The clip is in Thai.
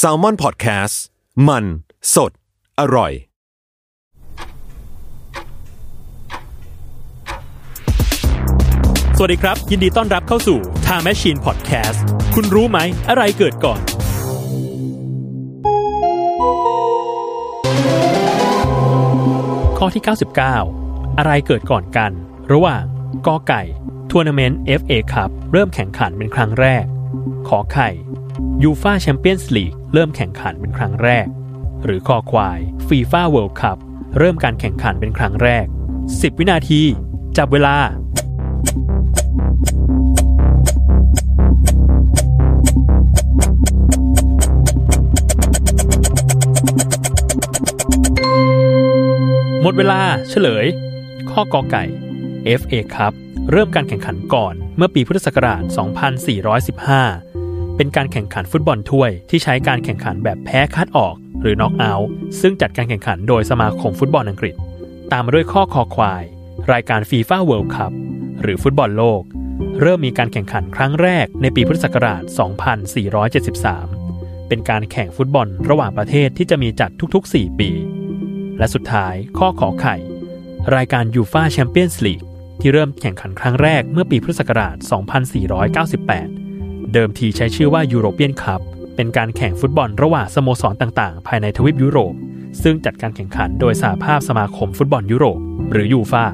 Salmon Podcast มัน สด อร่อย สวัสดีครับ ยินดีต้อนรับเข้าสู่ Time Machine Podcast คุณรู้ไหม อะไรเกิดก่อน ข้อที่ 99 อะไรเกิดก่อนกัน ระหว่างกอไก่ทัวร์นาเมนต์ FA คัพเริ่มแข่งขันเป็นครั้งแรก ขอไข่ ยูฟาแชมเปี้ยนส์ลีกเริ่มแข่งขันเป็นครั้งแรก หรือคอควายฟีฟ่าเวิลด์คัพเริ่มการแข่งขันเป็นครั้งแรก 10 วินาที จับเวลา หมดเวลาเฉลย ข้อกอไก่ FA ครับ เริ่มการแข่งขันก่อนเมื่อปีพุทธศักราช 2415 เป็นการแข่งขันฟุตบอลถ้วยที่ใช้การแข่งขันแบบแพ้คัดออก หรือน็อกเอาท์ซึ่งจัดการแข่งขันโดยสมาคมฟุตบอลอังกฤษ ตามมาด้วยข้อคอควาย รายการฟีฟ่าเวิลด์คัพหรือฟุตบอลโลก เริ่มมีการแข่งขันครั้งแรกในปีพุทธศักราช 2473 เป็นการแข่งฟุตบอลระหว่างประเทศที่จะมีจัดทุก ๆ 4 ปี และสุดท้ายข้อขอไข่ รายการยูฟาแชมเปี้ยนส์ลีกที่เริ่มแข่งขันครั้งแรกเมื่อปีพุทธศักราช 2498 เดิมทีใช้ชื่อว่ายูโรเปียนคัพเป็นการแข่งฟุตบอลระหว่างสโมสรต่างๆ ภายในทวีปยุโรป ซึ่งจัดการแข่งขันโดยสหภาพสมาคมฟุตบอลยุโรป หรือยูฟา